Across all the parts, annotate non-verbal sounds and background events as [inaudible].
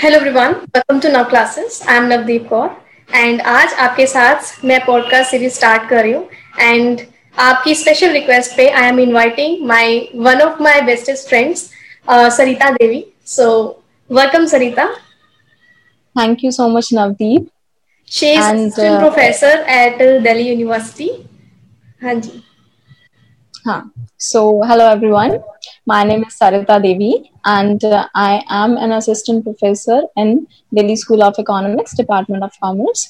Hello everyone welcome to now classes I am Navdeep Kaur and आज आपके साथ मैं पॉडकास्ट सीरीज़ स्टार्ट कर रही हूँ एंड आपकी स्पेशल रिक्वेस्ट पे I am inviting my one of my bestest friends Sarita Devi. So welcome Sarita. Thank you so much Navdeep she is professor at Delhi university हाँ जी. हाँ so hello everyone My name is Sarita Devi, and uh, I am an assistant professor in Delhi School of Economics, Department of Commerce.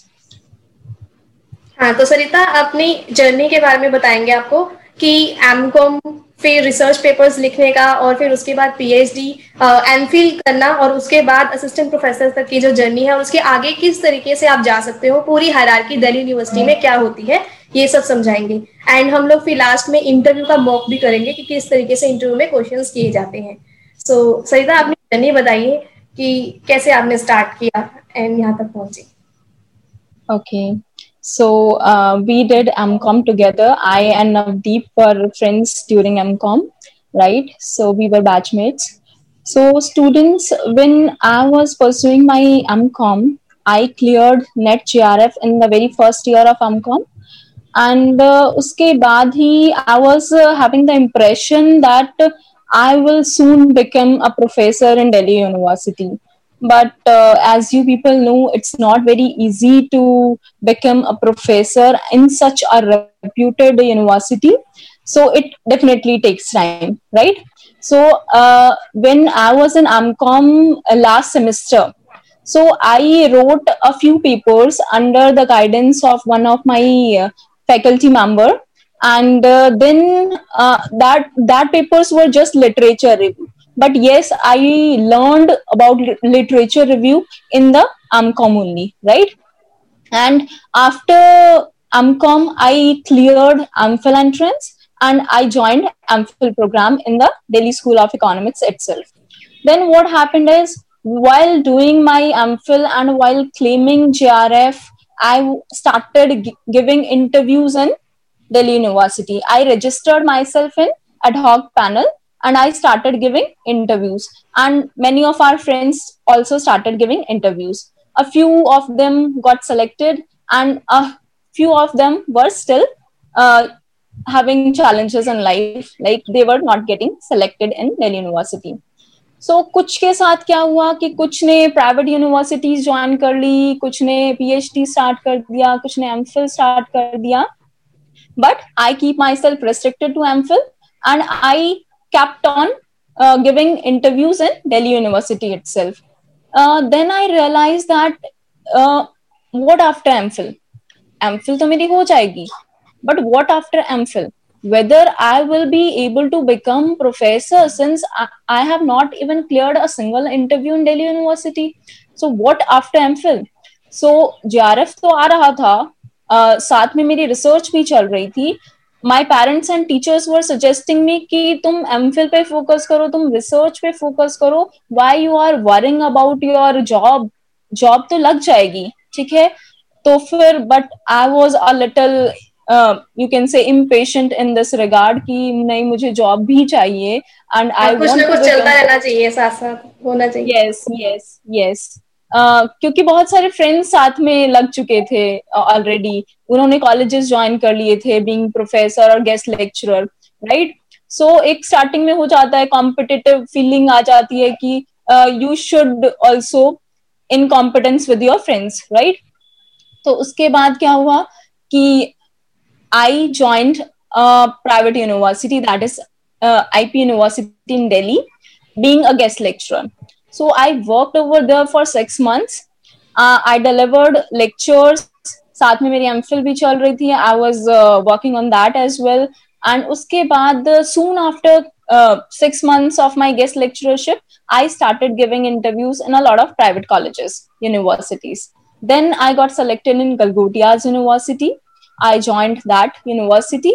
हाँ तो सरिता अपनी journey के बारे में बताएँगे आपको कि एम कॉम फिर रिसर्च पेपर्स लिखने का और फिर उसके बाद पीएचडी एम फिल करना और उसके बाद असिस्टेंट प्रोफेसर तक की जो जर्नी है और उसके आगे किस तरीके से आप जा सकते हो पूरी हरारकी दिल्ली यूनिवर्सिटी में क्या होती है ये सब समझाएँगे। एंड हम लोग फिर लास्ट में इंटरव्यू का मॉक भी करेंगे कि किस तरीके से इंटरव्यू में क्वेश्चंस किए जाते हैं। सो so, सरिता आपने जर्नी बताइए कि कैसे आपने स्टार्ट किया एंड यहाँ तक पहुँचे। Okay so we did M com together I and Navdeep four friends during M com right so we were batchmates so students when I was pursuing my M com I clear NET J R F in the very first year of M com and uh, uske baad hi i was uh, having the impression that i will soon become a professor in delhi university. But uh, as you people know it's not very easy to become a professor in such a reputed university. So it definitely takes time right? So uh, when i was in amcom uh, last semester so i wrote a few papers under the guidance of one of my uh, faculty member. And uh, then uh, that that papers were just literature review. But yes i learned about literature review in the amcom only right? And after amcom i cleared amphil entrance and i joined amphil program in the delhi school of economics itself. Then what happened is while doing my amphil and while claiming grf I started g- giving interviews in Delhi University. I registered myself in ad hoc panel and I started giving interviews. And many of our friends also started giving interviews. A few of them got selected, and a few of them were still uh, having challenges in life, like they were not getting selected in Delhi University. So so, कुछ के साथ क्या हुआ कि कुछ ने private universities join कर ली कुछ ने पीएचडी स्टार्ट कर दिया कुछ ने एमफिल स्टार्ट कर दिया। But I keep myself restricted to M phil and I kept giving interviews in Delhi university itself then I realize that what after M phil M phil तो मेरी हो जाएगी but what after M MPhil whether i will be able to become professor since I, I, have not even cleared a single interview in delhi university so what after mphil so jrf तो आ रहा था uh, साथ में मेरी research भी चल रही थी my parents and teachers were suggesting me कि तुम एम फिल पे फोकस करो तुम रिसर्च पे फोकस करो why you are worrying about your job job तो लग जाएगी ठीक है तो फिर but I was a little you can say impatient in this regard कि नहीं मुझे जॉब भी चाहिए एंड आई कुछ ना कुछ चलता रहना चाहिए साथ साथ होना चाहिए। यस यस यस क्योंकि बहुत सारे फ्रेंड्स साथ में लग चुके थे ऑलरेडी uh, उन्होंने कॉलेजेस ज्वाइन कर लिए थे बीइंग प्रोफेसर और गेस्ट लेक्चरर राइट सो एक स्टार्टिंग में हो जाता है कॉम्पिटिटिव फीलिंग आ जाती है कि you should also in competence with your friends right तो उसके बाद क्या हुआ कि I joined a private university, that is uh, IP University in Delhi, being a guest lecturer. So I worked over there for six months. Uh, I delivered lectures. साथ में मेरी M भी चल रही थी I was working on that as well and उसके बाद soon after six months of my guest lecturership, I started giving interviews in a lot of private colleges, universities. Then I got selected in Galgodia's University. I joined that university.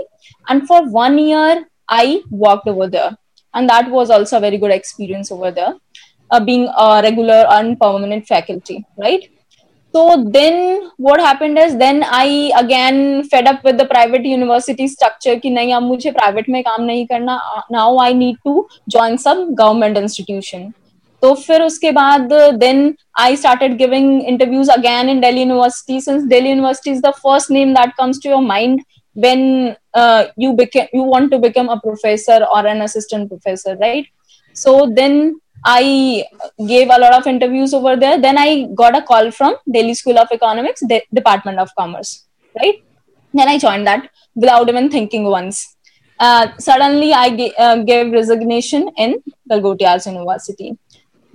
And for one year, I worked over there. And that was also a very good experience over there, uh, being a regular and permanent faculty, right? So then what happened is then I again fed up with the private university structure कि नहीं अब मुझे private में काम नहीं करना now I need to join some government institution तो फिर उसके बाद then I started giving interviews again in Delhi university since Delhi university is the first name that comes to your mind when uh, you became you want to become a professor or an assistant professor right so then i gave a lot of interviews over there then i got a call from delhi school of economics De- department of commerce right then i joined that without even thinking once uh, suddenly i g- uh, gave resignation in galgotias university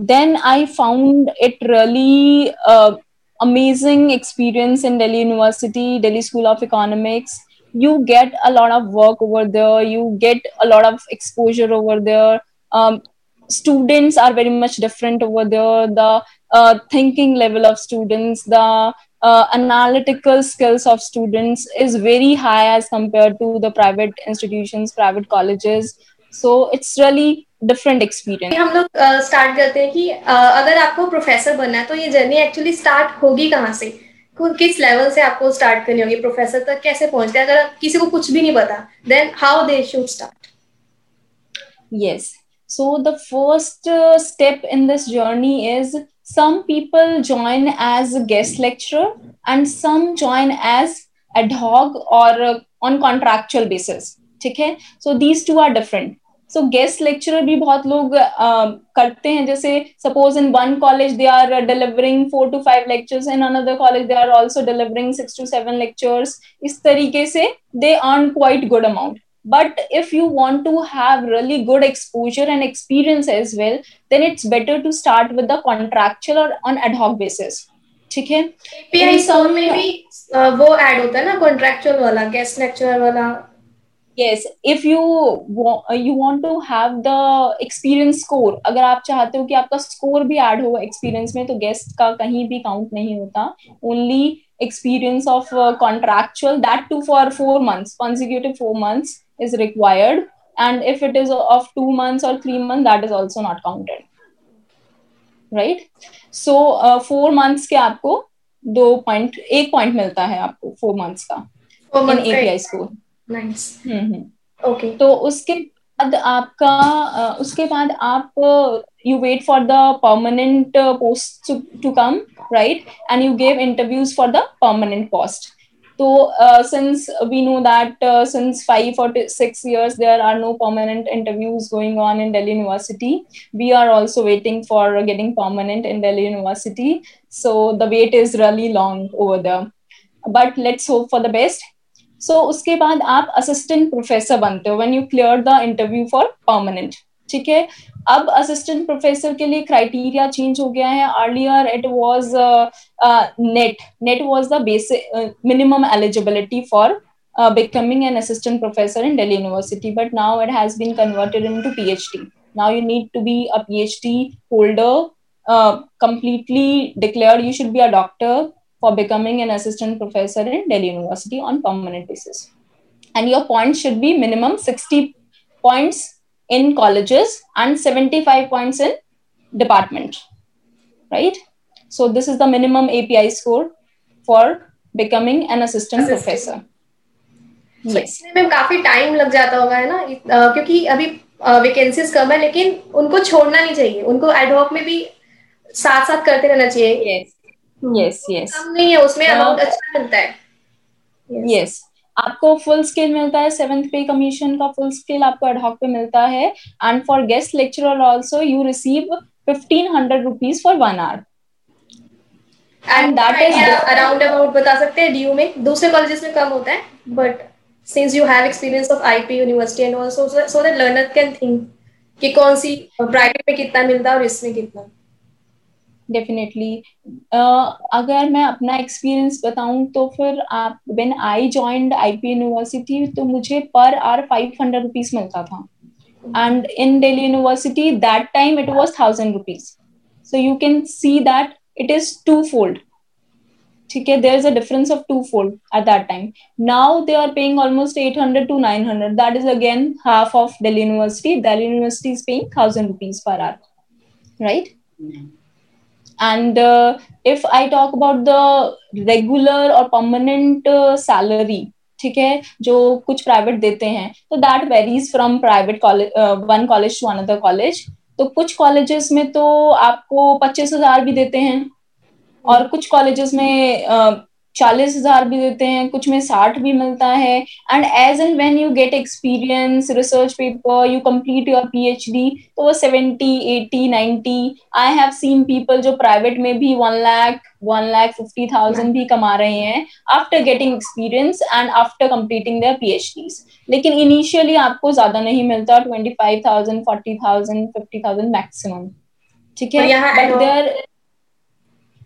then I found it really uh, amazing experience in Delhi University, Delhi School of Economics. You get a lot of work over there. You get a lot of exposure over there. Um, students are very much different over there. The uh, thinking level of students, the uh, analytical skills of students is very high as compared to the private institutions, private colleges. So it's really different experience हम लोग start करते हैं कि अगर आपको professor बनना है तो ये जर्नी एक्चुअली स्टार्ट होगी कहाँ से? किस लेवल से आपको स्टार्ट करनी होगी? प्रोफेसर तक कैसे पहुँचते हैं? अगर किसी को कुछ भी नहीं पता then how they should start yes so the first step in this journey is some people join as a guest lecturer and some join as ad hoc or uh, on contractual basis. ठीक है? So these two are different. So guest lecturer भी बहुत लोग uh, करते हैं। जैसे suppose in one college they are delivering four to five lectures in another college they are also delivering six to seven lectures इस तरीके से they earn quite good amount but if you want to have really good exposure and experience as well then it's better to start with the contractual or on ad hoc basis. ठीक है? API में भी वो add होता है ना contractual वाला guest lecturer वाला। Yes if you uh, you want to have the experience score अगर आप चाहते हो कि आपका स्कोर भी ऐड हो एक्सपीरियंस में तो गेस्ट का कहीं भी काउंट नहीं होता only experience of uh, contractual that too for four months consecutive four months is required and if it is of two months or three months that is also not counted right so uh, four months के आपको दो point एक point मिलता है आपको four months का in API score nice okay तो उसके बाद आपका उसके बाद आप you wait for the permanent post to come right and you gave interviews for the permanent post so uh, since we know that uh, since five or six years there are no permanent interviews going on in delhi university we are also waiting for getting permanent in delhi university so the wait is really long over there but let's hope for the best so so, उसके बाद आप assistant professor बनते हो when you clear the interview for permanent ठीक है? अब assistant professor के लिए क्राइटेरिया चेंज हो गया है। Earlier it was NET NET was the basic minimum eligibility for becoming an assistant professor in Delhi university but now it has been converted in to now you need to be a P holder completely declare you should be a doctor for becoming an assistant professor in Delhi University on permanent basis. And your points should be minimum 60 points in colleges and 75 points in department, right? So this is the minimum API score for becoming an assistant, assistant. professor. yes. में काफ़ी time लग जाता होगा है ना क्योंकि अभी vacancies कम है लेकिन उनको छोड़ना नहीं चाहिए उनको एडवॉक में भी साथ साथ करते रहना चाहिए yes. यस यस कम नहीं है उसमें अमाउंट अच्छा मिलता है। यस आपको फुल स्केल मिलता है सेवेंथ पे कमीशन का फुल स्केल आपको एडहॉक पे मिलता है। And for guest lecturer also you receive fifteen hundred rupees for one hour and that is around about बता सकते हैं डीयू में। दूसरे कॉलेजेस में कम होता है but since you have experience of IP university and also so that learner can think कि कौन सी प्राइवेट में कितना मिलता है और इसमें कितना। डेफिनेटली uh, अगर मैं अपना एक्सपीरियंस बताऊँ तो फिर आप when I joined IP university तो मुझे per hour five hundred rupees मिलता था. And in Delhi university that time it was thousand rupees so you can see that it is twofold ठीक है there is a difference of twofold at that time now they are paying almost eight hundred to nine hundred that is again half of Delhi university Delhi university is paying thousand rupees per hour right and uh, if i talk about the regular or permanent uh, salary ठीक है जो कुछ private देते हैं तो that varies from private college one college to another college तो कुछ colleges में तो आपको पच्चीस हज़ार भी देते हैं और कुछ कॉलेजेस में चालीस हज़ार भी देते हैं कुछ में साठ भी मिलता है। And as and when you get experience research paper you complete your PhD तो वो seventy eighty ninety I have seen people जो प्राइवेट में भी one lakh one lakh fifty thousand भी कमा रहे हैं after getting experience and after completing their PhDs लेकिन इनिशियली आपको ज़्यादा नहीं मिलता twenty five thousand forty thousand fifty thousand maximum ठीक है? बट देयर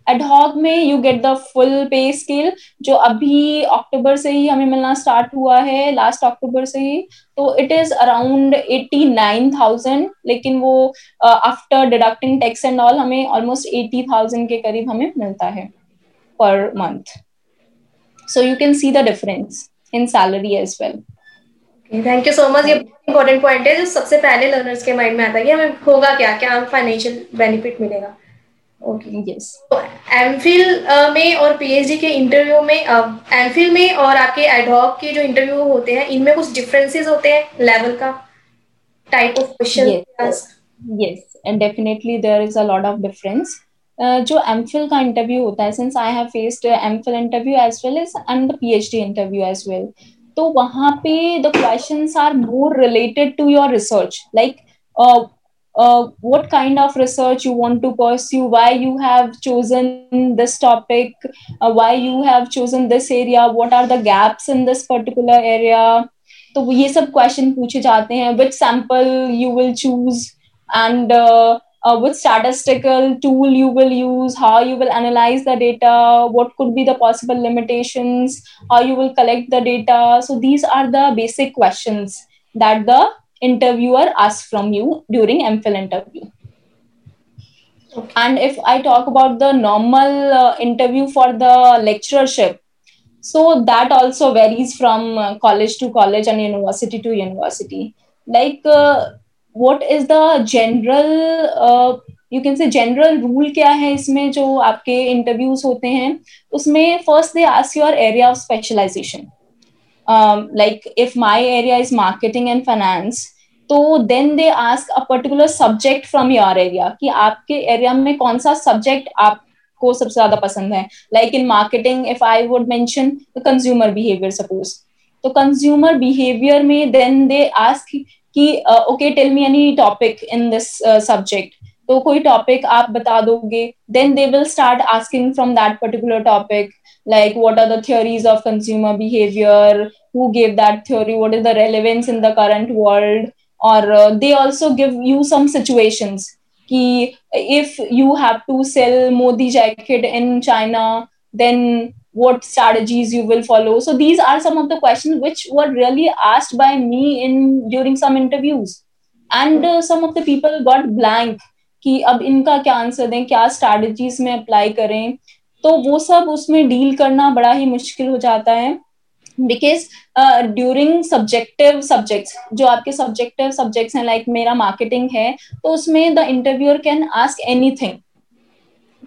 एडहॉक में you get the full pay scale जो अभी अक्टूबर से ही हमें मिलना स्टार्ट हुआ है लास्ट अक्टूबर से ही तो it is around eighty nine thousand लेकिन वो after deducting tax and all हमें ऑलमोस्ट एटी थाउज़ेंड के करीब हमें मिलता है per month so you can see the difference in salary as well thank you so much ये इंपॉर्टेंट पॉइंट है जो सबसे पहले लर्नर्स के माइंड में आता है कि हमें होगा क्या क्या फाइनेंशियल बेनिफिट मिलेगा। यस एम में और पीएचडी के इंटरव्यू में एम फिल में और आपके एडहॉक के जो इंटरव्यू होते हैं इनमें कुछ डिफरेंसेस होते हैं लेवल का? Type of question yes and definitely there is a lot of difference जो एम फिल का इंटरव्यू होता है since I have faced M phil interview as well as and the PhD interview as well तो वहाँ पे the questions are more related to your research like uh, what kind of research you want to pursue why you have chosen this topic uh, why you have chosen this area what are the gaps in this particular area तो ये सब question पूछे जाते हैं which sample you will choose and uh, which statistical tool you will use, how you will analyze the data, what could be the possible limitations, how you will collect the data. So these are the basic questions that the interviewer asks from you during MPhil interview. Okay. And if I talk about the normal uh, interview for the lecturership, so that also varies from uh, college to college and university to university. Like, uh, what is the general uh, you can say general rule क्या है इसमें जो आपके interviews होते हैं उसमें first they ask your area of specialisation um, like if my area is marketing and finance तो then they ask a particular subject from your area कि आपके एरिया में कौन सा सब्जेक्ट आपको सबसे ज़्यादा पसंद है? Like in marketing if I would mention consumer behaviour suppose तो कंज्यूमर बिहेवियर में देन दे आस्क कि okay tell me any topic in this subject तो कोई टॉपिक आप बता दोगे then they will start asking from that particular topic like what are the theories of consumer behavior? Who gave that theory? What is the relevance in the current world? और they also give you some situation की if you have to sell Modi jacket in China then what strategies you will follow so these are some of the question which were really asked by me in during some interviews and some of the people got blank कि अब इनका क्या answer दें, क्या strategies में apply करें? तो वो सब उसमें डील करना बड़ा ही मुश्किल हो जाता है। बिकॉज़ ड्यूरिंग सब्जेक्टिव सब्जेक्ट्स जो आपके सब्जेक्टिव सब्जेक्ट्स हैं लाइक मेरा मार्केटिंग है तो उसमें the interviewer can ask anything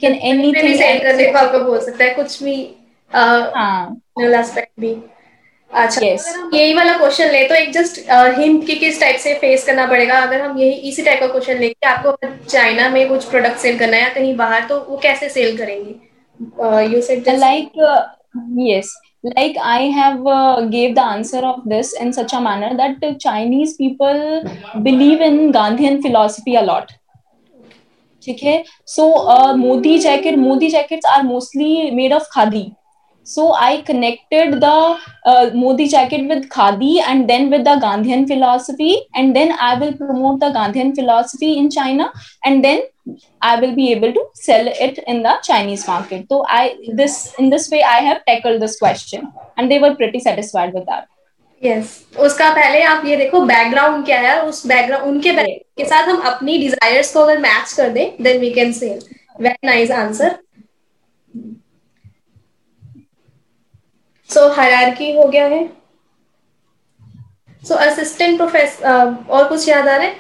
can anything आपको बोल सकता है कुछ भी हाँ. भी. अच्छा yes. अगर हम यही वाला क्वेश्चन ले तो एक जस्ट हिंट कि किस टाइप से फेस करना पड़ेगा। अगर हम यही इसी टाइप का क्वेश्चन लेंगे आपको चाइना में कुछ प्रोडक्ट सेल करना है या कहीं बाहर तो वो कैसे सेल करेंगे? Uh, you said just... like i have uh, gave the answer of this in such a manner that chinese people believe in gandhian philosophy a lot. Okay? So uh, modi jacket modi jackets are mostly made of khadi. So i connected the uh, modi jacket with khadi and then with the gandhian philosophy and then i will promote the gandhian philosophy in china and then i will be able to sell it in the chinese market so i this in this way i have tackled this question and they were pretty satisfied with that yes yes. उसका पहले आप ये देखो background क्या है उस background उनके background के साथ हम अपनी डिजायर्स को अगर मैच कर दें then we can sell very nice answer so hierarchy हो गया है सो असिस्टेंट प्रोफेसर और कुछ याद आ रहा है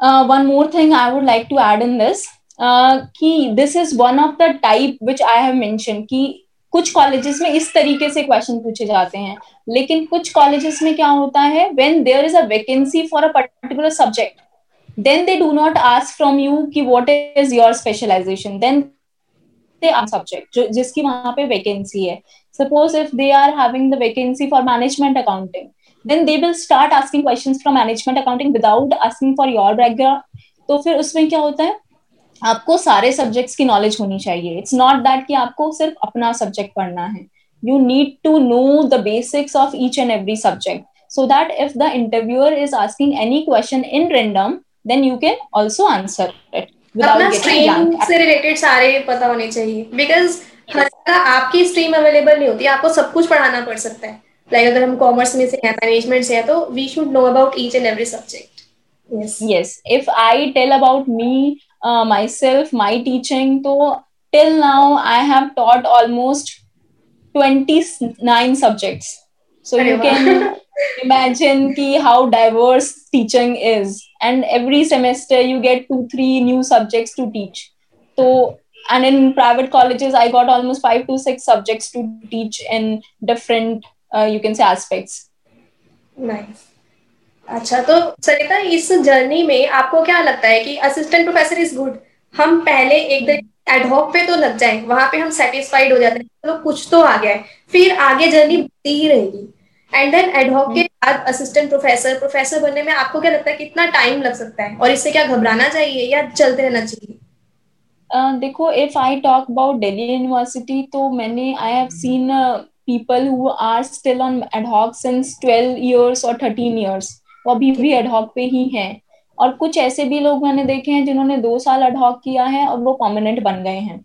uh, one more thing i would like to add in this uh, ki this is one of the type which i have mentioned ki कुछ कॉलेजेस में इस तरीके से क्वेश्चन पूछे जाते हैं। लेकिन कुछ कॉलेजेस में क्या होता है? When there is a vacancy for a particular subject then they do not ask from you कि what is your specialization then they are subject जिसकी वहाँ पे वैकेंसी है। Suppose if they are having the vacancy for management accounting then they will start asking question from management accounting without asking for your background तो फिर उसमें क्या होता है? आपको सारे सब्जेक्ट्स की नॉलेज होनी चाहिए। इट्स नॉट दैट कि आपको सिर्फ़ अपना सब्जेक्ट पढ़ना है। You need to know the basics of each and every subject so that if the interviewer is asking any question in random then you can also answer it अपना stream से related सारे पता होने चाहिए। Because yes. आपकी stream available नहीं होती आपको सब कुछ पढ़ाना पड़ सकता है। like, अगर हम कॉमर्स में से हैं मैनेजमेंट से हैं तो we should know about each and every subject yes yes if i tell about me uh, myself my teaching so till now i have taught almost 29 subjects so you can [laughs] imagine ki how diverse teaching is and every semester you get two three new subjects to teach so and in private colleges i got almost five to six subjects to teach in different uh, you can say aspects. Nice. अच्छा तो सरिता इस journey में आपको क्या लगता है कि assistant professor is good हम पहले एक दिन एडहॉक पे तो लग जाए वहाँ पे हम सेटिस्फाइड हो जाते हैं चलो तो कुछ तो आ गया है। फिर आगे जर्नी बढ़ती ही रहेगी। एंड देन एडहॉक के बाद असिस्टेंट प्रोफेसर प्रोफेसर बनने में आपको क्या लगता है कितना टाइम लग सकता है? और इससे क्या घबराना चाहिए या चलते रहना चाहिए? Uh, देखो if I talk about Delhi university तो मैंने I have seen people who are still on ad hoc since 12 years और 13 इयर्स वो अभी भी एडहॉक पे ही हैं। और कुछ ऐसे भी लोग मैंने देखे हैं जिन्होंने दो साल एडहॉक किया है और वो परमानेंट बन गए हैं।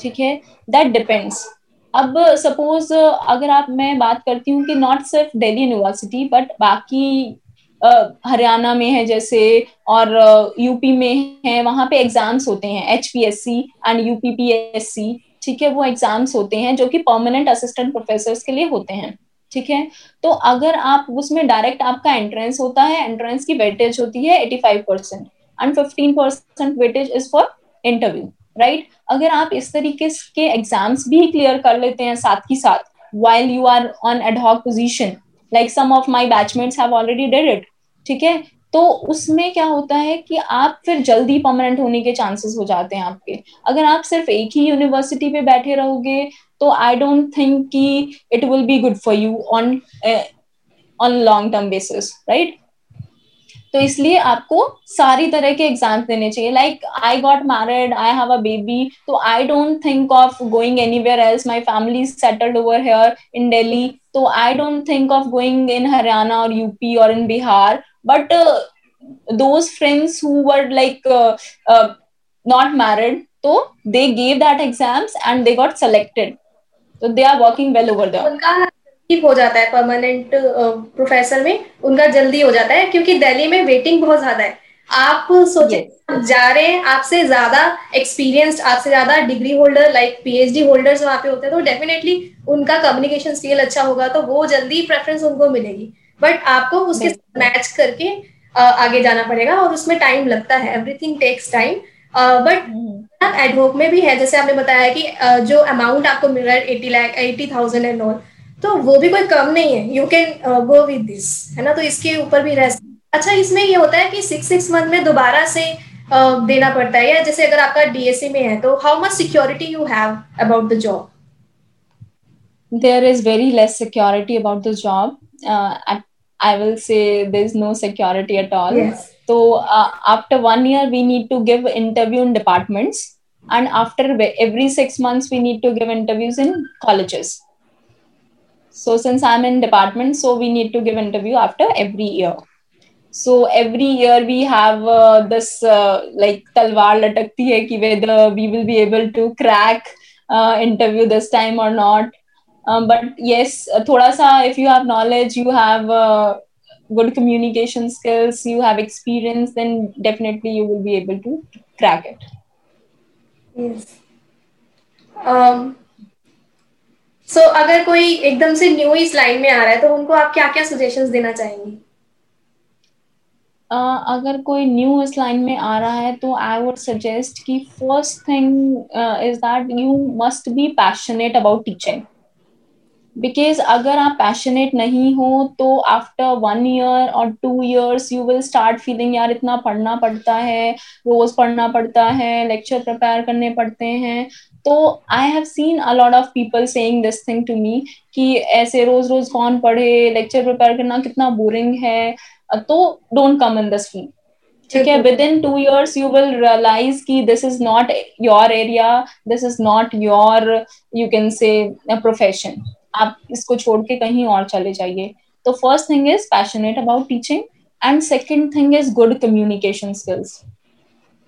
ठीक है? दैट डिपेंड्स अब सपोज़ अगर आप, मैं बात करती हूँ कि नॉट सिर्फ़ दिल्ली यूनिवर्सिटी बट बाकी हरियाणा में है जैसे, और यूपी में है, वहाँ पे एग्ज़ाम्स होते हैं H P S C and UPPSC ठीक है, वो एग्ज़ाम्स होते हैं जो कि परमानेंट असिस्टेंट प्रोफेसर के लिए होते हैं, ठीक है? तो अगर आप, उसमें डायरेक्ट आपका एंट्रेंस होता है एंट्रेंस की वेटेज होती है eighty five percent and fifteen percent weightage is for interview right अगर आप इस तरीके के एग्ज़ाम्स भी क्लियर कर लेते हैं साथ ही साथ while you are on ad hoc position like some of my batchmates ठीक है? तो उसमें क्या होता है कि आप फिर जल्दी परमानेंट होने के चांसेस हो जाते हैं आपके। अगर आप सिर्फ़ एक ही यूनिवर्सिटी पे बैठे रहोगे तो आई डोंट थिंक कि it will be good for you on on long term basis right तो इसलिए आपको सारी तरह के एग्ज़ाम देने चाहिए। Like I got married I have a baby तो I don't think of going anywhere else my family settled over here in Delhi तो I don't think of going in Haryana और यूपी और in Bihar but those friends who were like uh, uh, not married so they gave that exams and they got selected. So they are working well over there. उनका हो जाता है permanent professor में उनका जल्दी हो जाता है क्योंकि दिल्ली में वेटिंग बहुत ज़्यादा है। आप सोचे yes. जा रहे हैं आपसे ज़्यादा एक्सपीरियंस्ड आपसे ज़्यादा degree holder like PhD holders वहाँ पे होते हैं तो डेफिनेटली उनका कम्युनिकेशन स्किल अच्छा होगा तो वो जल्दी प्रेफरेंस उनको मिलेगी। बट आपको उसके मैच करके आगे जाना पड़ेगा और उसमें टाइम लगता है। Everything takes time but ad hoc में भी है जैसे आपने बताया कि uh, जो अमाउंट आपको मिल रहा है eighty lakh eighty thousand and all तो वो भी कोई कम नहीं है। You can go with this है ना? तो इसके ऊपर भी रह अच्छा इसमें ये होता है कि सिक्स सिक्स मंथ में दोबारा से uh, देना पड़ता है या जैसे अगर आपका डीएससी में है तो how much security you have about the job there is very less security about the job uh, at I will say there's no security at all. Yes. So uh, after one year, we need to give interview in departments, and after every six months, we need to give interviews in colleges. So since I'm in department, so we need to give interview after every year. So every year we have uh, this uh, like talwar latakti hai ki whether we will be able to crack uh, interview this time or not but yes थोड़ा सा if you have knowledge you have good communication skills you have experience then definitely you will be able to crack it so अगर कोई एकदम से new इस line में आ रहा है तो उनको आप क्या क्या सजेशन देना चाहेंगे? Uh, अगर कोई न्यू इस लाइन में आ रहा है तो आई वुड सजेस्ट कि first thing is that you must be passionate about teaching because अगर आप पैशनेट नहीं हो तो आफ्टर वन ईयर और two years you will start feeling यार इतना पढ़ना पड़ता है रोज पढ़ना पड़ता है लेक्चर प्रिपेयर करने पड़ते हैं. तो I have seen a lot of people saying this thing to me कि ऐसे रोज रोज कौन पढ़े लेक्चर प्रिपेयर करना कितना बोरिंग है। तो don't come in this field ठीक है? Within two years you will realize कि this is not your area this is not your you can say profession आप इसको छोड़ के कहीं और चले जाइए। तो first thing is passionate about teaching and second thing is good communication skills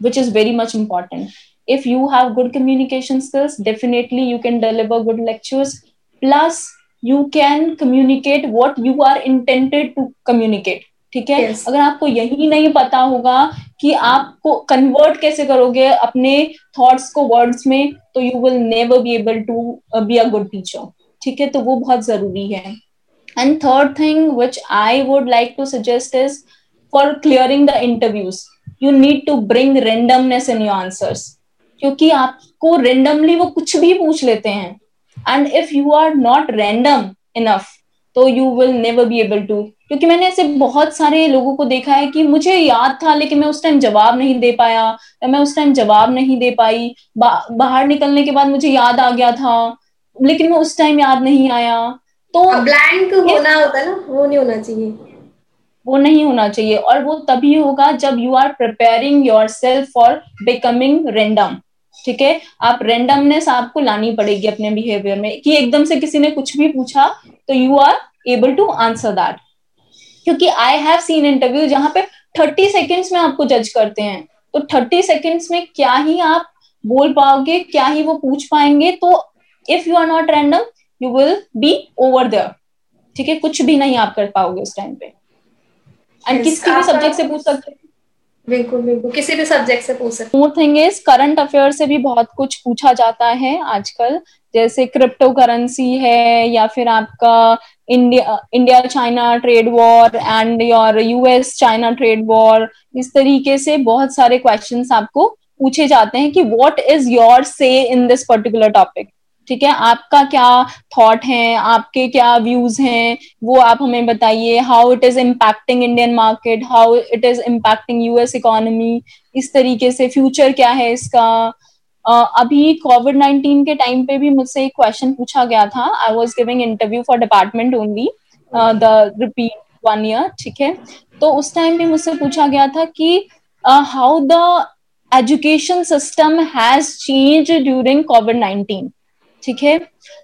which is very much important if you have good communication skills definitely you can deliver good lectures plus you can communicate what you are intended to communicate ठीक है? Yes. अगर आपको यही नहीं पता होगा कि आपको कन्वर्ट कैसे करोगे अपने थॉट्स को वर्ड्स में तो you will never be able to be a good teacher ठीक है तो वो बहुत ज़रूरी है। And third thing which I would like to suggest is for clearing the interviews you need to bring randomness in your answers क्योंकि आपको randomly वो कुछ भी पूछ लेते हैं। And if you are not random enough तो you will never be able to क्योंकि मैंने ऐसे बहुत सारे लोगों को देखा है कि मुझे याद था लेकिन मैं उस टाइम जवाब नहीं दे पाया मैं उस टाइम जवाब नहीं दे पाई। बा, बाहर निकलने के बाद मुझे याद आ गया था। लेकिन मैं उस टाइम याद नहीं आया। तो ब्लैंक होना होता ना वो नहीं होना चाहिए। वो नहीं होना चाहिए। और वो तभी होगा जब you are preparing yourself for becoming random ठीक है? आप रेंडमनेस आपको लानी पड़ेगी अपने बिहेवियर में कि एकदम से किसी ने कुछ भी पूछा तो you are able to answer that क्योंकि आई हैव सीन इंटरव्यू जहाँ पे थर्टी सेकेंड्स में आपको जज करते हैं। तो थर्टी सेकेंड्स में क्या ही आप बोल पाओगे क्या ही वो पूछ पाएँगे तो if you are not random you will be over there ठीक है? कुछ भी नहीं आप कर पाओगे उस टाइम पे। एंड किसी भी सब्जेक्ट से पूछ सकते हैं। बिल्कुल बिल्कुल। किसी भी सब्जेक्ट से पूछ सकते more thing is current affair से भी बहुत कुछ पूछा जाता है आजकल। जैसे क्रिप्टो करेंसी है या फिर आपका India India China trade war and your US China trade war इस तरीके से बहुत सारे क्वेश्चंस आपको पूछे जाते हैं कि what is your say in this particular topic ठीक है? आपका क्या थॉट है? आपके क्या व्यूज़ हैं? वो आप हमें बताइए। How it is impacting Indian market how it is impacting US economy इस तरीके से फ्यूचर क्या है इसका? uh, अभी कोविड नाइनटीन के टाइम पे भी मुझसे एक क्वेश्चन पूछा गया था। I was giving interview for department only the repeat one year ठीक है? तो उस टाइम भी मुझसे पूछा गया था कि how the education system has change during COVID nineteen ठीक है?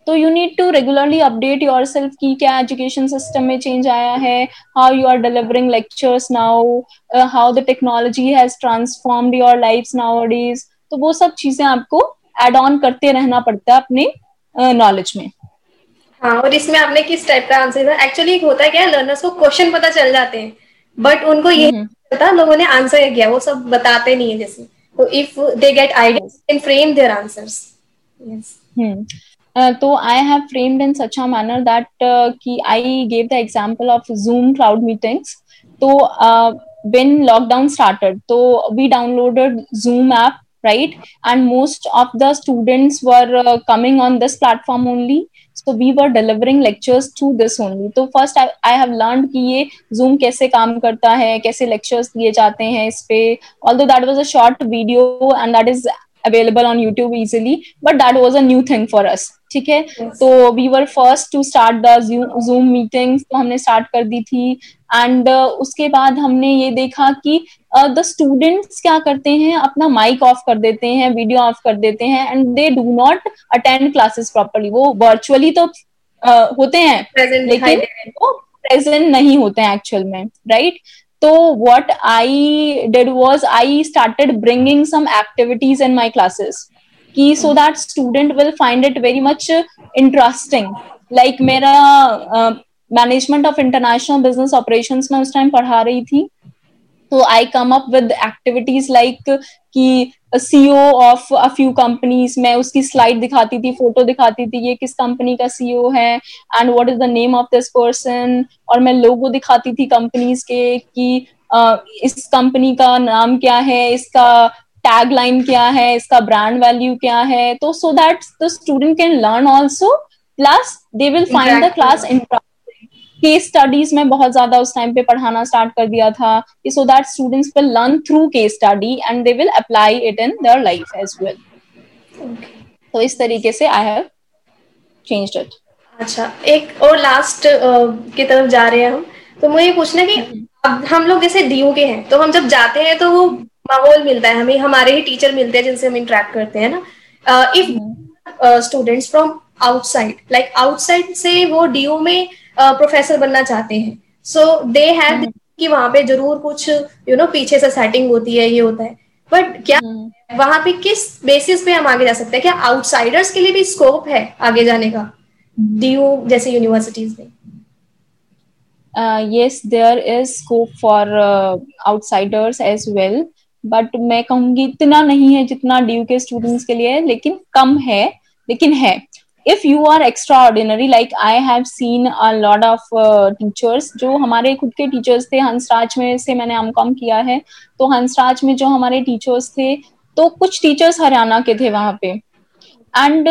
तो you need to regularly update yourself की क्या एजुकेशन सिस्टम में चेंज आया है how you are delivering lectures now how the technology has transformed your life nowadays तो वो सब चीज़ें आपको एड ऑन करते रहना पड़ता है अपने नॉलेज uh, में। हाँ और इसमें आपने किस टाइप का आंसर दिया? एक्चुअली होता है क्या लर्नर्स को क्वेश्चन पता चल जाते हैं बट उनको ये हम्म। पता लोगों ने आंसर किया वो सब बताते नहीं है जैसे। तो if they get idea can frame their answers yes Hmm. Uh, I have framed in such a manner that uh, I gave the example of Zoom cloud meetings. So uh, when lockdown started, so we downloaded Zoom app, right? And most of the students were uh, coming on this platform only. So we were delivering lectures through this only. So first I, I have learned कि ये Zoom कैसे काम करता है कैसे lectures दिए जाते हैं इस पे although that was a short video and that is available on YouTube easily, but that was a new thing for us. ठीक है तो we were first to start the Zoom meetings तो हमने स्टार्ट कर दी थी एंड uh, उसके बाद हमने ये देखा कि द uh, स्टूडेंट्स क्या करते हैं अपना माइक ऑफ़ कर देते हैं वीडियो ऑफ़ कर देते हैं and they do not attend classes properly वो वर्चुअली तो uh, होते हैं लेकिन वो प्रेजेंट नहीं होते हैं एक्चुअल में right right? So what I did was I started bringing some activities in my classes ki so that student will find it very much interesting. Like मेरा uh, management of international business operations में उस time पढ़ा रही थी तो I come up with activities like कि CEO of a few companies मैं उसकी स्लाइड दिखाती थी फ़ोटो दिखाती थी ये किस कंपनी का सीईओ है and what is the name of this person और मैं लोगो दिखाती थी कंपनीज़ के कि uh, इस कंपनी का नाम क्या है इसका टैग लाइन क्या है इसका ब्रांड वैल्यू क्या है तो so that the student can learn also plus they will find the class case studies में बहुत ज़्यादा उस टाइम पे पढ़ाना स्टार्ट कर दिया था so that students will learn through case study and they will apply it in their life as well तो इस तरीके से आई हैव चेंज्ड इट अच्छा एक और लास्ट uh, की तरफ़ जा रहे हैं हम। तो मुझे पूछना कि हम्म। अब हम लोग जैसे डीयू के हैं तो हम जब जाते हैं तो वो माहौल मिलता है हमें हमारे ही टीचर मिलते हैं जिनसे हम इंटरेक्ट करते हैं ना। If students from outside like outside से वो डीयू में प्रोफेसर बनना चाहते हैं। सो दे हैव कि वहाँ पे ज़रूर कुछ यू you नो know, पीछे से सेटिंग होती है ये होता है। बट क्या हम्म। वहाँ पे किस बेसिस पे हम आगे जा सकते हैं? क्या आउटसाइडर्स के लिए भी स्कोप है आगे जाने का? डीयू जैसे यूनिवर्सिटीज में? there is scope for uh, outsiders as well. But मैं कहूँगी इतना नहीं है जितना ड्यू के स्टूडेंट्स के लिए लेकिन कम है लेकिन है। If you are extraordinary like I have seen a lot of teachers जो हमारे खुद के टीचर्स थे, हंसराज में से मैंने एम कॉम किया है तो हंसराज में जो हमारे टीचर्स थे तो कुछ टीचर्स हरियाणा के थे वहाँ पे। And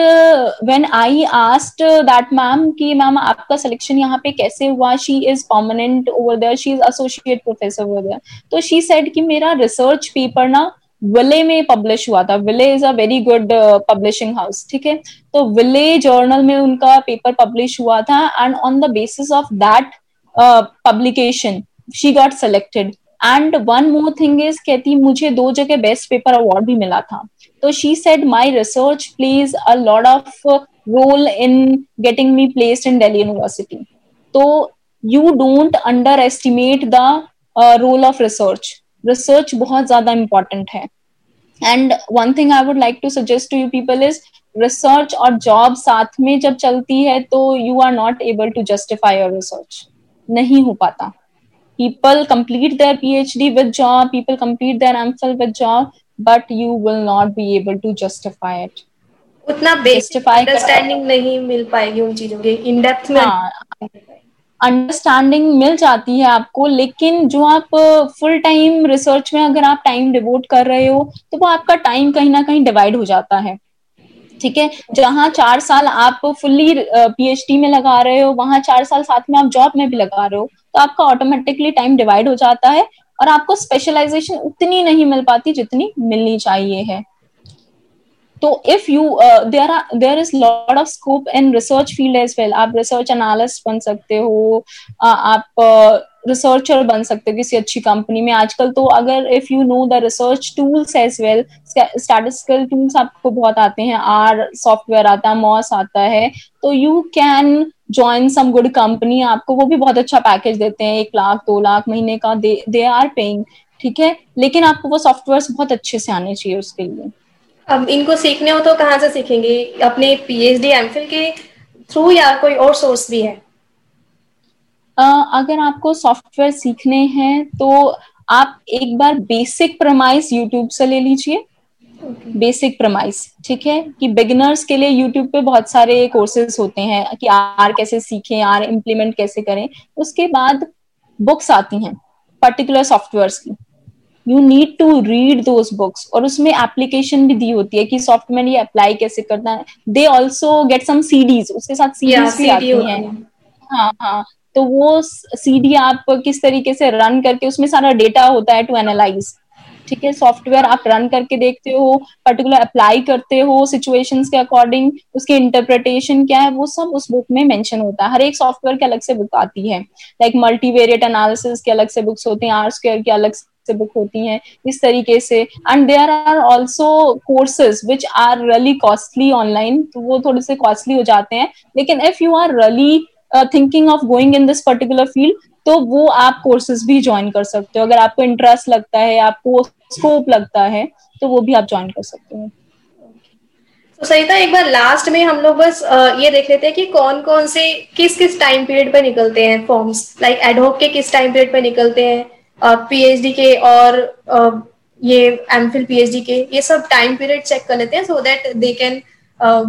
when I asked that ma'am कि मैम आपका सिलेक्शन यहाँ पे कैसे हुआ? She is permanent over there she is associate professor over there तो शी सेड कि मेरा रिसर्च पेपर ना विले में पब्लिश हुआ था। Wiley is a very good publishing house ठीक है? तो विले जर्नल में उनका पेपर पब्लिश हुआ था and on the basis of that publication she got selected and one more thing is कहती, मुझे दो जगह बेस्ट पेपर अवार्ड भी मिला था। तो she said my research plays a lot of role in getting me placed in Delhi university तो you don't underestimate the role of research research बहुत ज़्यादा इम्पोर्टेंट है। And one thing I would like to suggest to you people is research और job साथ में जब चलती है तो you are not able to justify your research नहीं हो पाता। People complete their PhD with job people complete their MPhil with job but you will not be able to justify it उतना बेसिक अंडरस्टैंडिंग नहीं मिल पाएगी उन चीज़ों के। इन डेप्थ में हाँ, अंडरस्टैंडिंग मिल जाती है आपको, लेकिन जो आप फुल टाइम रिसर्च में अगर आप टाइम डिवोट कर रहे हो तो वो आपका टाइम कहीं ना कहीं डिवाइड हो जाता है। ठीक है? जहाँ चार साल आप फुल्ली पीएचडी में लगा रहे हो, वहाँ चार साल साथ में आप जॉब में भी लगा रहे हो तो आपका ऑटोमेटिकली टाइम डिवाइड हो जाता है और आपको स्पेशलाइजेशन उतनी नहीं मिल पाती जितनी मिलनी चाहिए है। तो if you there are there is lot of scope in research field as well आप रिसर्च एनालिस्ट बन सकते हो आप रिसर्चर uh, बन सकते हो किसी अच्छी कंपनी में। आजकल तो अगर if you know the research tools as well statistical tools आपको बहुत आते हैं। आर सॉफ्टवेयर आता है मॉस आता है तो you can join some good company आपको वो भी बहुत अच्छा पैकेज देते हैं एक लाख दो लाख महीने का। दे आर पेइंग ठीक है? लेकिन आपको वो सॉफ्टवेयर बहुत अच्छे से आने चाहिए उसके लिए। अब इनको सीखने हो तो कहाँ से सीखेंगे? अपने पीएचडी एमफिल के थ्रू या कोई और सोर्स भी है? uh, अगर आपको सॉफ्टवेयर सीखने हैं तो आप एक बार बेसिक प्रमाइस यूट्यूब से ले लीजिए। बेसिक प्रमाइस ठीक है? कि बिगिनर्स के लिए यूट्यूब पे बहुत सारे कोर्सेज होते हैं कि आर कैसे सीखें आर इम्प्लीमेंट कैसे करें। उसके बाद बुक्स आती हैं पर्टिकुलर सॉफ्टवेयर की। You need to read those books और उसमें एप्लीकेशन भी दी होती है कि सॉफ्टवेयर ये अप्लाई कैसे करना है। They also get some CDs उसके साथ सीडीज भी आती हैं। हाँ। हाँ तो वो सीडी आप किस तरीके से रन करके उसमें सारा डेटा होता है टू एनालाइज ठीक है? सॉफ्टवेयर आप रन करके देखते हो पर्टिकुलर अप्लाई करते हो सिचुएशंस के अकॉर्डिंग उसके इंटरप्रिटेशन क्या है वो सब उस बुक में मेंशन होता है। हर एक सॉफ्टवेयर के अलग से बुक आती है। लाइक मल्टीवेरिएट एनालिसिस के अलग से बुक्स होते हैं आर स्क्र की अलग से। बुक होती हैं, इस तरीके से। And there are also courses which are really costly online तो वो थोड़े से कॉस्टली हो जाते हैं। लेकिन if you are really thinking of going in this particular field तो वो आप कोर्सेज भी ज्वाइन कर सकते हो। अगर आपको इंटरेस्ट लगता है, आपको स्कोप लगता है तो वो भी आप ज्वाइन कर सकते हो। तो सरिता, एक बार लास्ट में हम लोग बस ये देख लेते हैं कि कौन कौन से किस किस टाइम पीरियड पर निकलते हैं फॉर्म्स लाइक एडहोक के किस टाइम पीरियड पर निकलते हैं? पीएचडी के और ये एम फिल पीएचडी के, ये सब टाइम पीरियड चेक कर लेते हैं so that they can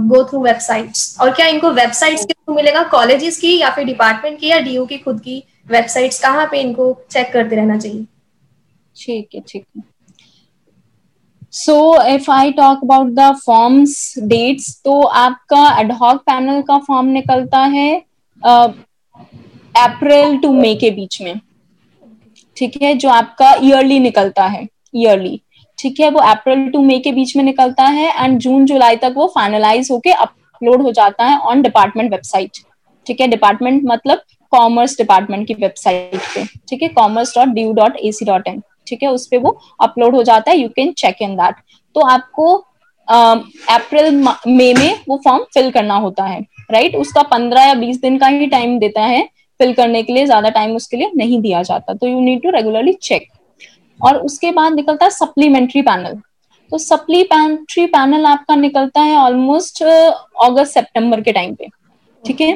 go through websites और क्या इनको वेबसाइट्स के थ्रू मिलेगा? कॉलेजेस की या फिर डिपार्टमेंट की या डीयू की खुद की वेबसाइट्स कहाँ पे इनको चेक करते रहना चाहिए? ठीक है ठीक है। So if I talk about the forms dates तो आपका एडहॉक पैनल का फॉर्म निकलता है अप्रैल टू मई के बीच में। ठीक है, जो आपका ईयरली निकलता है ईयरली ठीक है, वो अप्रैल टू मई के बीच में निकलता है एंड जून जुलाई तक वो फाइनलाइज होके अपलोड हो जाता है ऑन डिपार्टमेंट वेबसाइट ठीक है डिपार्टमेंट मतलब कॉमर्स डिपार्टमेंट की वेबसाइट पे। ठीक है commerce dot D dot A C dot in ठीक है, उस पर वो अपलोड हो जाता है you can check in that तो आपको अप्रैल मई में वो फॉर्म फिल करना होता है राइट right? उसका पंद्रह या बीस दिन का ही टाइम देता है फिल करने के लिए ज़्यादा टाइम उसके लिए नहीं दिया जाता। तो you need to regularly check और उसके बाद निकलता है सप्लीमेंट्री पैनल तो सप्लीमेंट्री पैनल आपका निकलता है ऑलमोस्ट अगस्त सितंबर के टाइम पे। ठीक है?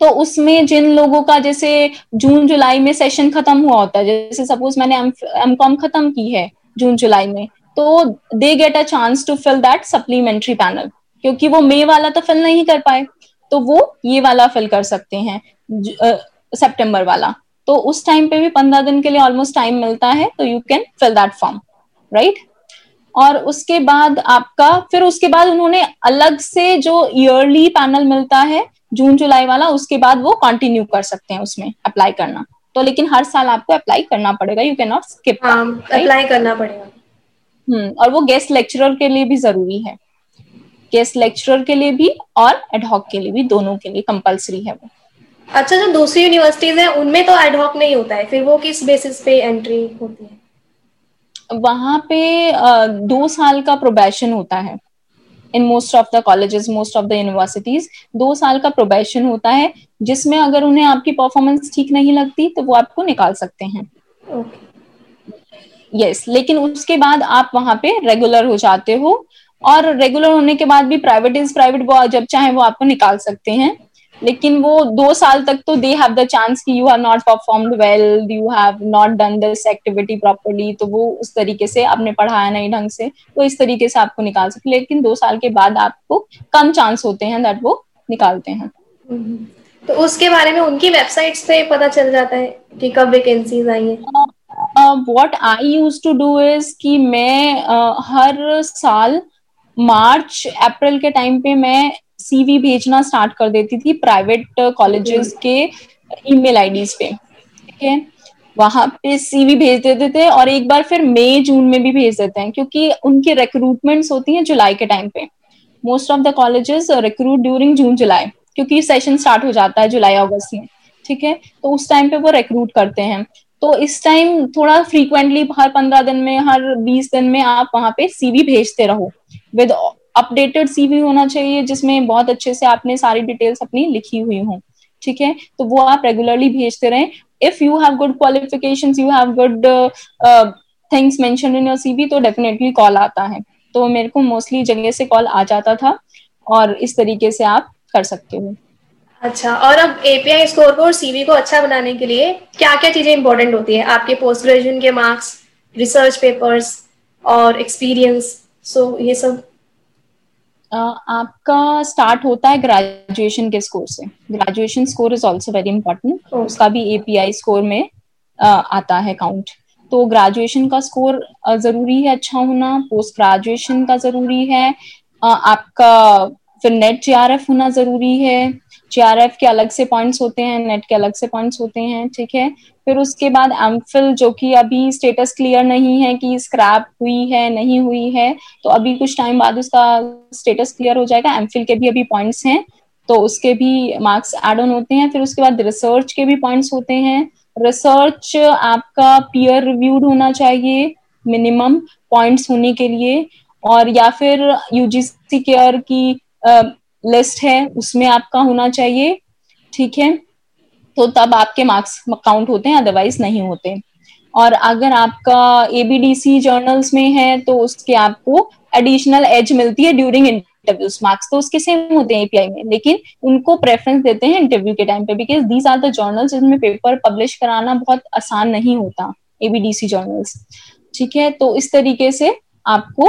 तो उसमें जिन लोगों का जैसे जून जुलाई में सेशन खत्म हुआ होता है, जैसे सपोज़ मैंने एम कॉम खत्म की है जून जुलाई में तो they get a chance to fill that supplementary panel क्योंकि वो मे वाला तो फिल नहीं कर पाए। तो वो ये वाला फिल कर सकते हैं सितंबर वाला। तो उस टाइम पे भी पंद्रह दिन के लिए ऑलमोस्ट टाइम मिलता है तो you can fill that form right और उसके बाद आपका फिर उसके बाद उन्होंने अलग से जो ईयरली पैनल मिलता है जून जुलाई वाला उसके बाद वो कंटिन्यू कर सकते हैं उसमें अप्लाई करना। तो लेकिन हर साल आपको अप्लाई करना पड़ेगा you can not skip apply करना पड़ेगा। हम्म और वो गेस्ट लेक्चरर के लिए भी ज़रूरी है। गेस्ट लेक्चरर के लिए भी और एडहॉक के लिए भी दोनों के लिए कंपलसरी है वो। अच्छा जो दूसरी यूनिवर्सिटीज है उनमें तो एडहॉक नहीं होता है फिर वो किस बेसिस पे एंट्री होती है? वहाँ पे दो साल का प्रोबेशन होता है। In most of the colleges most of the universities दो साल का प्रोबेशन होता है जिसमें अगर उन्हें आपकी परफॉर्मेंस ठीक नहीं लगती तो वो आपको निकाल सकते हैं। Yes okay. yes, लेकिन उसके बाद आप वहाँ पे रेगुलर हो जाते हो और रेगुलर होने के बाद भी प्राइवेट इज़ प्राइवेट वो जब चाहे वो आपको निकाल सकते हैं। लेकिन वो दो साल तक तो दे हैव द चांस कि you have not performed well you have not done this activity properly तो वो उस तरीके से आपने पढ़ाया नहीं ढंग से तो इस तरीके से आपको निकाल सकते लेकिन दो साल के बाद आपको कम चांस होते हैं दैट वो निकालते हैं। तो उसके बारे में उनकी वेबसाइट्स पे पता चल जाता है कि कब वैकेंसीज आई है। What I use to do is कि मैं uh, हर साल मार्च अप्रैल के टाइम पे मैं सीवी भेजना स्टार्ट कर देती थी प्राइवेट कॉलेजेस के ईमेल आईडीज पे ठीक है? वहाँ पे सीवी भेज देते थे और एक बार फिर मई जून में भी भेज देते हैं क्योंकि उनकी रिक्रूटमेंट्स होती हैं जुलाई के टाइम पे। Most of the colleges recruit during June July क्योंकि सेशन स्टार्ट हो जाता है जुलाई अगस्त में ठीक है? तो उस टाइम पे वो रिक्रूट करते हैं। तो इस टाइम थोड़ा फ्रीक्वेंटली हर पंद्रह दिन में हर बीस दिन में आप वहाँ पे सीवी भेजते रहो। विद अपडेटेड सीवी होना चाहिए, जिसमें बहुत अच्छे से आपने सारी डिटेल्स अपनी लिखी हुई हो। ठीक है? तो वो आप रेगुलरली भेजते रहें। If you have good qualification you have good things mention in your CV तो डेफिनेटली कॉल आता है। तो मेरे को मोस्टली जगह से कॉल आ जाता था और इस तरीके से आप कर सकते हो। अच्छा और अब एपीआई स्कोर को और सीवी को अच्छा बनाने के लिए क्या क्या चीज़ें इंपॉर्टेंट होती है? आपके पोस्ट ग्रेजुएशन के मार्क्स रिसर्च पेपर्स और एक्सपीरियंस सो ये सब? आपका स्टार्ट होता है ग्रेजुएशन के स्कोर से. Graduation score is also very important उसका भी एपीआई स्कोर में uh, आता है काउंट तो ग्रेजुएशन का स्कोर ज़रूरी है अच्छा होना? पोस्ट ग्रेजुएशन का ज़रूरी है? uh, आपका फिर नेट जी होना ज़रूरी है? जे के अलग से पॉइंट्स होते हैं नेट के अलग से पॉइंट्स होते हैं, ठीक है? फिर उसके बाद एमफिल जो कि अभी स्टेटस क्लियर नहीं है कि स्क्रैप हुई है, नहीं हुई है तो अभी कुछ टाइम बाद उसका स्टेटस क्लियर हो जाएगा। एमफिल के भी अभी पॉइंट्स हैं तो उसके भी मार्क्स एड ऑन होते हैं। फिर उसके बाद रिसर्च के भी पॉइंट्स होते हैं। रिसर्च आपका पीयर रिव्यूड होना चाहिए मिनिमम पॉइंट्स होने के लिए। और या फिर यूजीसी केयर की लिस्ट है, उसमें आपका होना चाहिए, ठीक है? तो तब आपके मार्क्स काउंट होते हैं अदरवाइज़ नहीं होते। और अगर आपका एबीडीसी जर्नल्स में है तो उसके आपको एडिशनल एज मिलती है ड्यूरिंग इंटरव्यूज़ मार्क्स तो उसके सेम होते हैं एपीआई में, लेकिन उनको प्रेफरेंस देते हैं इंटरव्यू के टाइम पे because these are the journals जिसमें पेपर पब्लिश कराना बहुत आसान नहीं होता एबीडीसी जर्नल्स ठीक है? तो इस तरीके से आपको,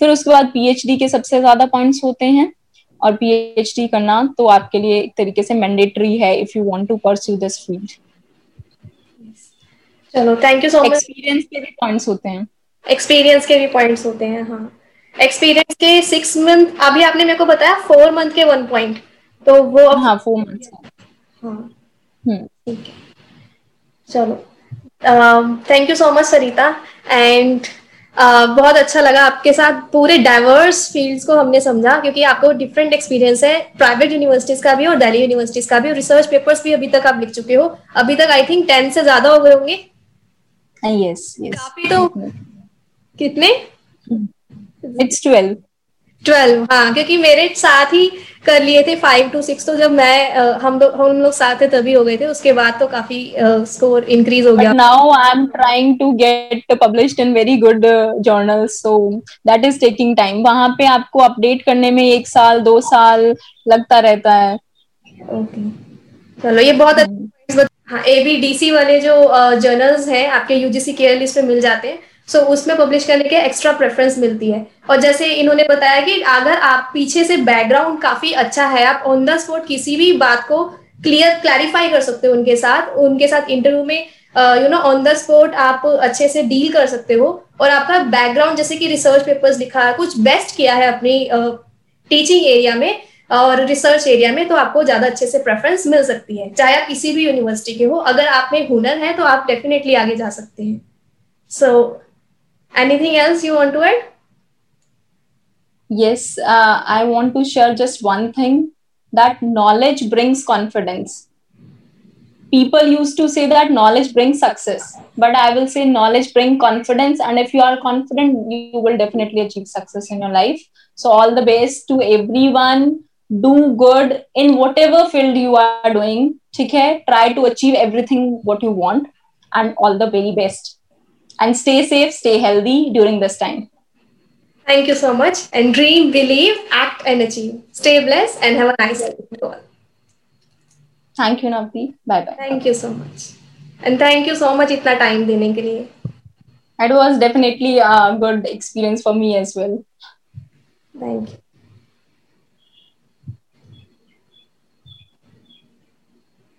फिर उसके बाद पीएचडी के सबसे ज़्यादा पॉइंट्स होते हैं। और पीएचडी करना तो आपके लिए एक तरीके से मैंडेटरी है if you want to pursue this field चलो thank you so much experience के भी पॉइंट्स होते हैं। एक्सपीरियंस के भी पॉइंट्स होते हैं हाँ। एक्सपीरियंस के सिक्स मंथ अभी आपने मेरे को बताया फोर मंथ के वन पॉइंट तो वो अब हाँ फोर मंथ हाँ। हम्म। ठीक है। चलो। Thank you so much Sarita. And बहुत अच्छा लगा आपके साथ। पूरे डाइवर्स फील्ड्स को हमने समझा क्योंकि आपको डिफरेंट एक्सपीरियंस है। प्राइवेट यूनिवर्सिटीज का भी और दिल्ली यूनिवर्सिटीज का भी और रिसर्च पेपर्स भी अभी तक आप लिख चुके हो। अभी तक आई थिंक टेन से ज़्यादा हो गए होंगे। यस यस काफ़ी तो कितने? इट्स ट्वेल्व ट्वेल्व हाँ क्योंकि मेरे साथ ही कर लिए थे फाइव टू सिक्स तो जब मैं हम लोग हम लोग साथ थे तभी हो गए थे उसके बाद तो काफ़ी स्कोर इंक्रीज हो गया। now I'm trying to get published in very good uh, journals, so that is taking time. वहाँ पे आपको अपडेट करने में एक साल दो साल लगता रहता है। ओके चलो ये बहुत अच्छा हाँ एबीडीसी वाले जो जर्नल्स हैं आपके यूजीसी केयर लिस्ट पे मिल जाते हैं। सो उसमें पब्लिश करने के एक्स्ट्रा प्रेफरेंस मिलती है। और जैसे इन्होंने बताया कि अगर आप पीछे से बैकग्राउंड काफ़ी अच्छा है आप ऑन द स्पॉट किसी भी बात को क्लियर क्लैरिफाई कर सकते हो उनके साथ। उनके साथ इंटरव्यू में you know on the spot आप अच्छे से डील कर सकते हो। और आपका बैकग्राउंड जैसे कि रिसर्च पेपर्स लिखा है कुछ बेस्ट किया है अपनी टीचिंग uh, एरिया में और रिसर्च एरिया में तो आपको ज़्यादा अच्छे से प्रेफरेंस मिल सकती है। चाहे आप किसी भी यूनिवर्सिटी के हो अगर आप में हुनर है तो आप डेफिनेटली आगे जा सकते हैं। सो Anything else you want to add? Yes, uh, I want to share just one thing that knowledge brings confidence. People used to say that knowledge brings success, but I will say knowledge brings confidence. And if you are confident, you will definitely achieve success in your life. So, all the best to everyone. Do good in whatever field you are doing. Okay, Try to achieve everything what you want, and all the very best and stay safe, stay healthy during this time. Thank you so much. And dream, believe, act, and achieve. Stay blessed and have a nice day to all. Thank you, Navdi. Bye bye. Thank you so much. And thank you so much itna time dene ke liye. It was definitely a good experience for me as well. Thank you.